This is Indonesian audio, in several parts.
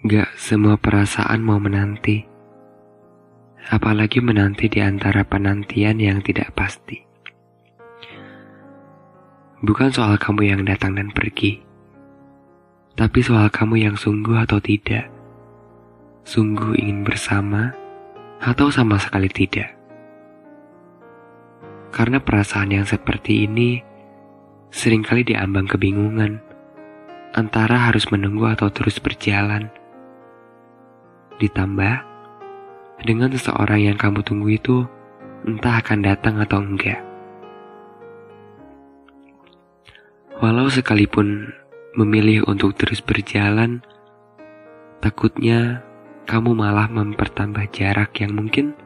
Gak semua perasaan mau menanti, apalagi menanti di antara penantian yang tidak pasti. Bukan soal kamu yang datang dan pergi, tapi soal kamu yang sungguh atau tidak. Sungguh ingin bersama atau sama sekali tidak. Karena perasaan yang seperti ini sering kali diambang kebingungan antara harus menunggu atau terus berjalan Ditambah, dengan seseorang yang kamu tunggu itu entah akan datang atau enggak. Walau sekalipun memilih untuk terus berjalan, takutnya kamu malah mempertambah jarak yang mungkin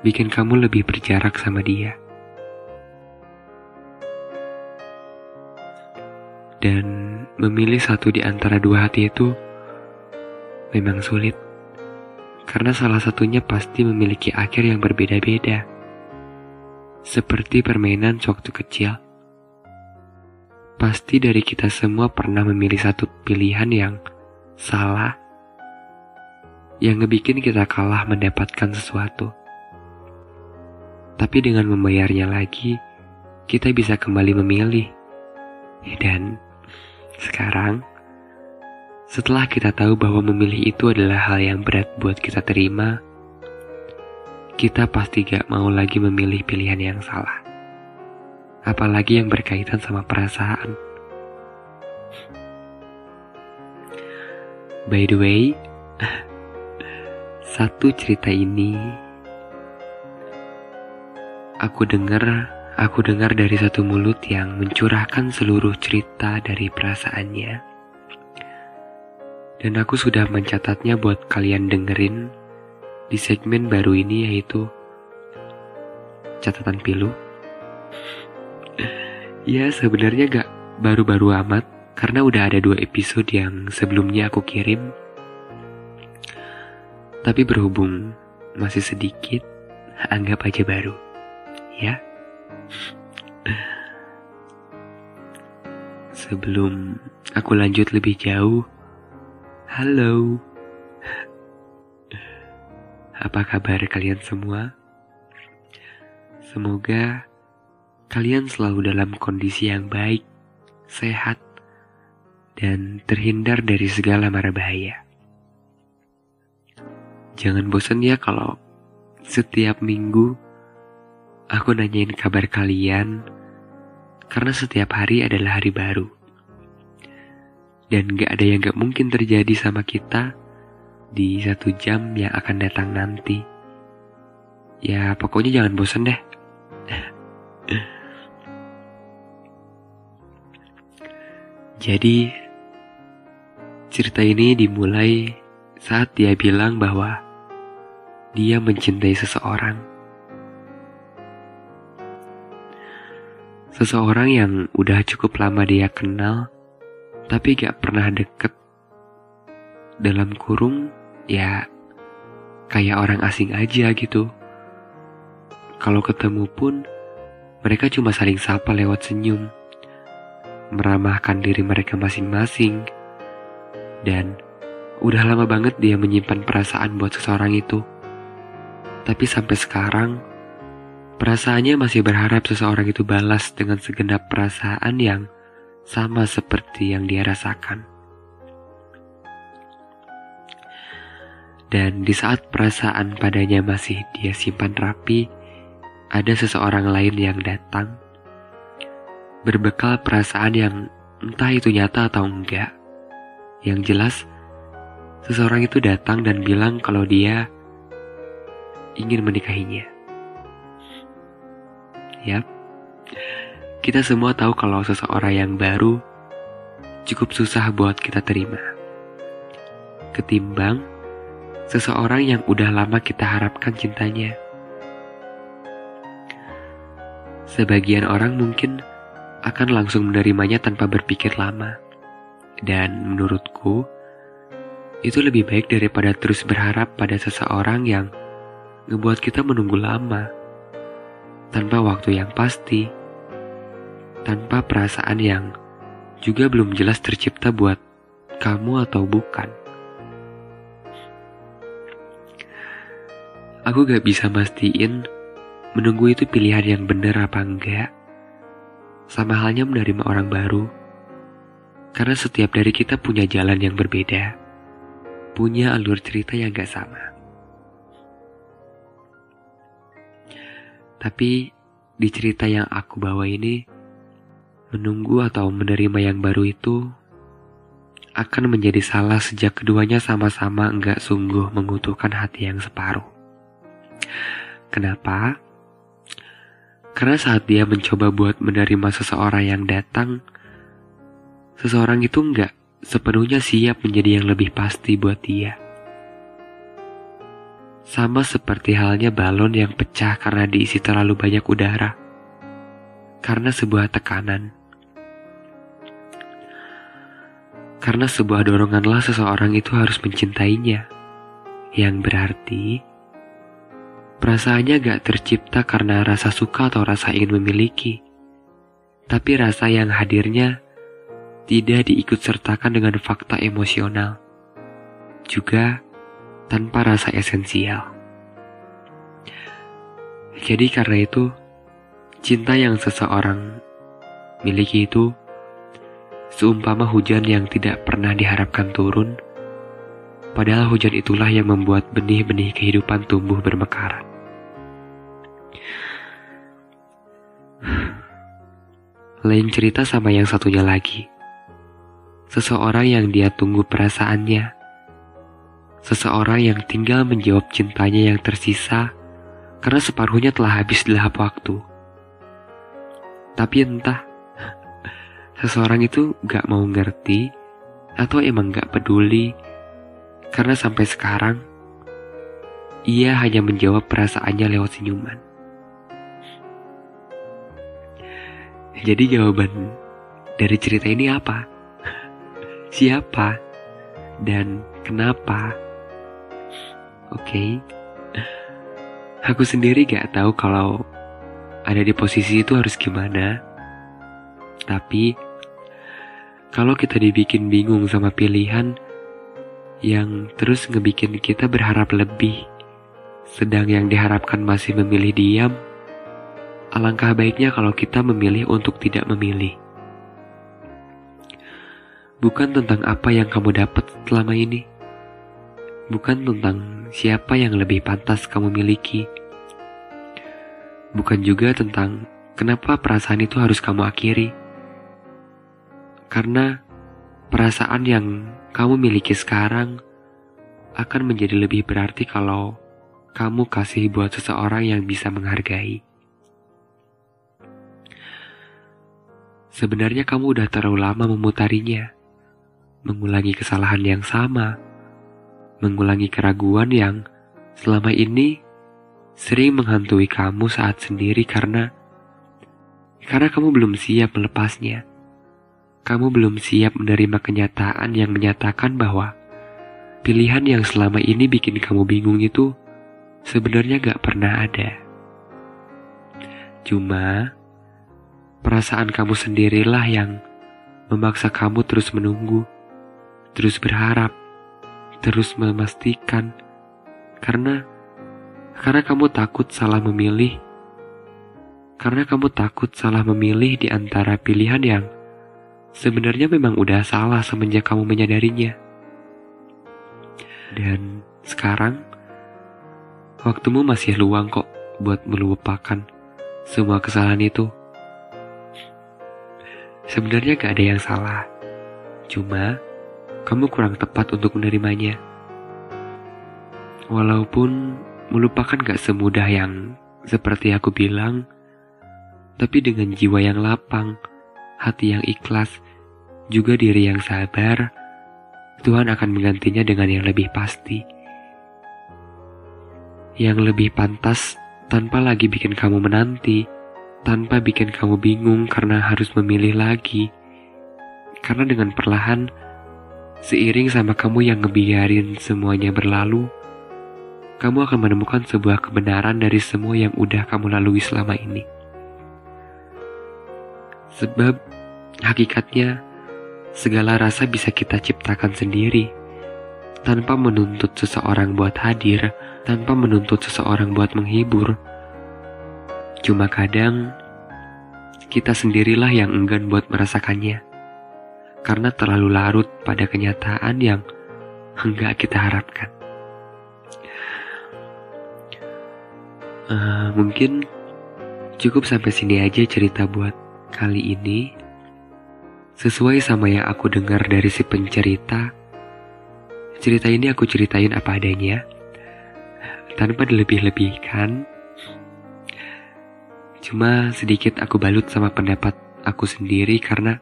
bikin kamu lebih berjarak sama dia. Dan memilih satu di antara dua hati itu memang sulit karena salah satunya pasti memiliki akhir yang berbeda-beda. Seperti permainan waktu kecil. Pasti dari kita semua pernah memilih satu pilihan yang salah, yang ngebikin kita kalah mendapatkan sesuatu. Tapi dengan membayarnya lagi, kita bisa kembali memilih. Dan sekarang, setelah kita tahu bahwa memilih itu adalah hal yang berat buat kita terima, kita pasti gak mau lagi memilih pilihan yang salah. Apalagi yang berkaitan sama perasaan. By the way, satu cerita ini aku dengar aku dengar dari satu mulut yang mencurahkan seluruh cerita dari perasaannya dan aku sudah mencatatnya buat kalian dengerin di segmen baru ini yaitu catatan pilu. ya sebenarnya gak baru-baru amat karena udah ada dua episode yang sebelumnya aku kirim. Tapi berhubung masih sedikit, anggap aja baru. Ya. Sebelum aku lanjut lebih jauh, Halo. Apa kabar kalian semua? Semoga kalian selalu dalam kondisi yang baik, sehat, dan terhindar dari segala mara bahaya. Jangan bosan ya kalau setiap minggu aku nanyain kabar kalian, karena setiap hari adalah hari baru dan gak ada yang gak mungkin terjadi sama kita di satu jam yang akan datang nanti. Ya pokoknya jangan bosan deh. Jadi cerita ini dimulai saat dia bilang bahwa dia mencintai seseorang. Seseorang yang udah cukup lama dia kenal tapi gak pernah deket. Dalam kurung, ya kayak orang asing aja gitu. Kalau ketemu pun, mereka cuma saling sapa lewat senyum, meramahkan diri mereka masing-masing, dan udah lama banget dia menyimpan perasaan buat seseorang itu. Tapi sampai sekarang, perasaannya masih berharap seseorang itu balas dengan segenap perasaan yang sama seperti yang dia rasakan. Dan di saat perasaan padanya masih dia simpan rapi, ada seseorang lain yang datang, berbekal perasaan yang entah itu nyata atau enggak. Yang jelas, seseorang itu datang dan bilang kalau dia ingin menikahinya. Yap, kita semua tahu kalau seseorang yang baru cukup susah buat kita terima. Ketimbang seseorang yang udah lama kita harapkan cintanya. Sebagian orang mungkin akan langsung menerimanya tanpa berpikir lama. Dan menurutku, itu lebih baik daripada terus berharap pada seseorang yang ngebuat kita menunggu lama tanpa waktu yang pasti tanpa perasaan yang juga belum jelas tercipta buat kamu atau bukan. Aku gak bisa mastiin menunggu itu pilihan yang benar apa enggak. Sama halnya menerima orang baru. Karena setiap dari kita punya jalan yang berbeda. Punya alur cerita yang gak sama. Tapi di cerita yang aku bawa ini, menunggu atau menerima yang baru itu akan menjadi salah sejak keduanya sama-sama enggak sungguh mengutuhkan hati yang separuh. Kenapa? Karena saat dia mencoba buat menerima seseorang yang datang, seseorang itu enggak sepenuhnya siap menjadi yang lebih pasti buat dia. Sama seperti halnya balon yang pecah karena diisi terlalu banyak udara. Karena sebuah tekanan. Karena sebuah doronganlah seseorang itu harus mencintainya. Yang berarti, perasaannya gak tercipta karena rasa suka atau rasa ingin memiliki. Tapi rasa yang hadirnya tidak diikut sertakan dengan fakta emosional. Juga tanpa rasa esensial. Jadi karena itu, cinta yang seseorang miliki itu seumpama hujan yang tidak pernah diharapkan turun, padahal hujan itulah yang membuat benih-benih kehidupan tumbuh bermekaran. Lain cerita sama yang satunya lagi. Seseorang yang dia tunggu perasaannya, Seseorang yang tinggal menjawab cintanya yang tersisa karena separuhnya telah habis di lahap waktu. Tapi entah, seseorang itu gak mau ngerti atau emang gak peduli karena sampai sekarang ia hanya menjawab perasaannya lewat senyuman. Jadi jawaban dari cerita ini apa? Siapa? Dan kenapa? Oke. Okay. Aku sendiri gak tahu kalau ada di posisi itu harus gimana. Tapi kalau kita dibikin bingung sama pilihan yang terus ngebikin kita berharap lebih, sedang yang diharapkan masih memilih diam, alangkah baiknya kalau kita memilih untuk tidak memilih. Bukan tentang apa yang kamu dapat selama ini, bukan tentang siapa yang lebih pantas kamu miliki. Bukan juga tentang kenapa perasaan itu harus kamu akhiri. Karena perasaan yang kamu miliki sekarang akan menjadi lebih berarti kalau kamu kasih buat seseorang yang bisa menghargai. Sebenarnya kamu udah terlalu lama memutarinya, mengulangi kesalahan yang sama mengulangi keraguan yang selama ini sering menghantui kamu saat sendiri karena karena kamu belum siap melepasnya. Kamu belum siap menerima kenyataan yang menyatakan bahwa pilihan yang selama ini bikin kamu bingung itu sebenarnya gak pernah ada. Cuma perasaan kamu sendirilah yang memaksa kamu terus menunggu, terus berharap, terus memastikan karena karena kamu takut salah memilih karena kamu takut salah memilih di antara pilihan yang sebenarnya memang udah salah semenjak kamu menyadarinya. Dan sekarang waktumu masih luang kok buat melupakan semua kesalahan itu. Sebenarnya gak ada yang salah. Cuma kamu kurang tepat untuk menerimanya. Walaupun melupakan gak semudah yang seperti aku bilang, tapi dengan jiwa yang lapang, hati yang ikhlas, juga diri yang sabar, Tuhan akan menggantinya dengan yang lebih pasti. Yang lebih pantas tanpa lagi bikin kamu menanti, tanpa bikin kamu bingung karena harus memilih lagi. Karena dengan perlahan, Seiring sama kamu yang ngebiarin semuanya berlalu, kamu akan menemukan sebuah kebenaran dari semua yang udah kamu lalui selama ini. Sebab hakikatnya segala rasa bisa kita ciptakan sendiri tanpa menuntut seseorang buat hadir tanpa menuntut seseorang buat menghibur. Cuma kadang kita sendirilah yang enggan buat merasakannya. Karena terlalu larut pada kenyataan yang enggak kita harapkan. Uh, mungkin cukup sampai sini aja cerita buat kali ini. Sesuai sama yang aku dengar dari si pencerita, cerita ini aku ceritain apa adanya, tanpa dilebih-lebihkan. Cuma sedikit aku balut sama pendapat aku sendiri karena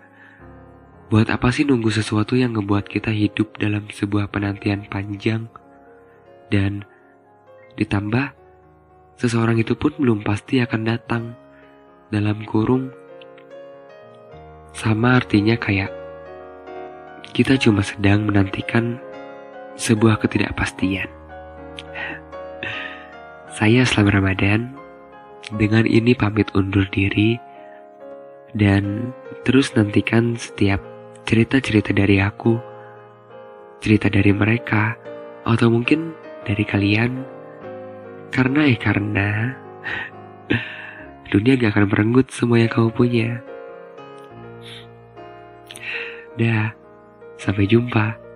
buat apa sih nunggu sesuatu yang ngebuat kita hidup dalam sebuah penantian panjang dan ditambah seseorang itu pun belum pasti akan datang dalam kurung sama artinya kayak kita cuma sedang menantikan sebuah ketidakpastian. Saya selama Ramadan dengan ini pamit undur diri dan terus nantikan setiap cerita-cerita dari aku, cerita dari mereka, atau mungkin dari kalian. Karena ya karena dunia gak akan merenggut semua yang kamu punya. Dah, sampai jumpa.